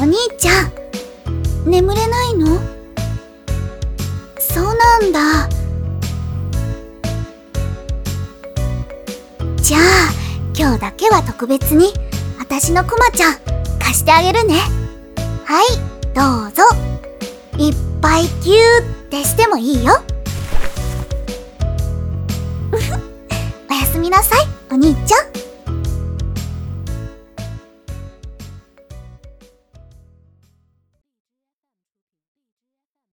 お兄ちゃん眠れないの？そうなんだ。じゃあ今日だけは特別に私のクマちゃん貸してあげるね。はいどうぞ。いっぱいキューってしてもいいよ。おやすみなさいお兄ちゃん。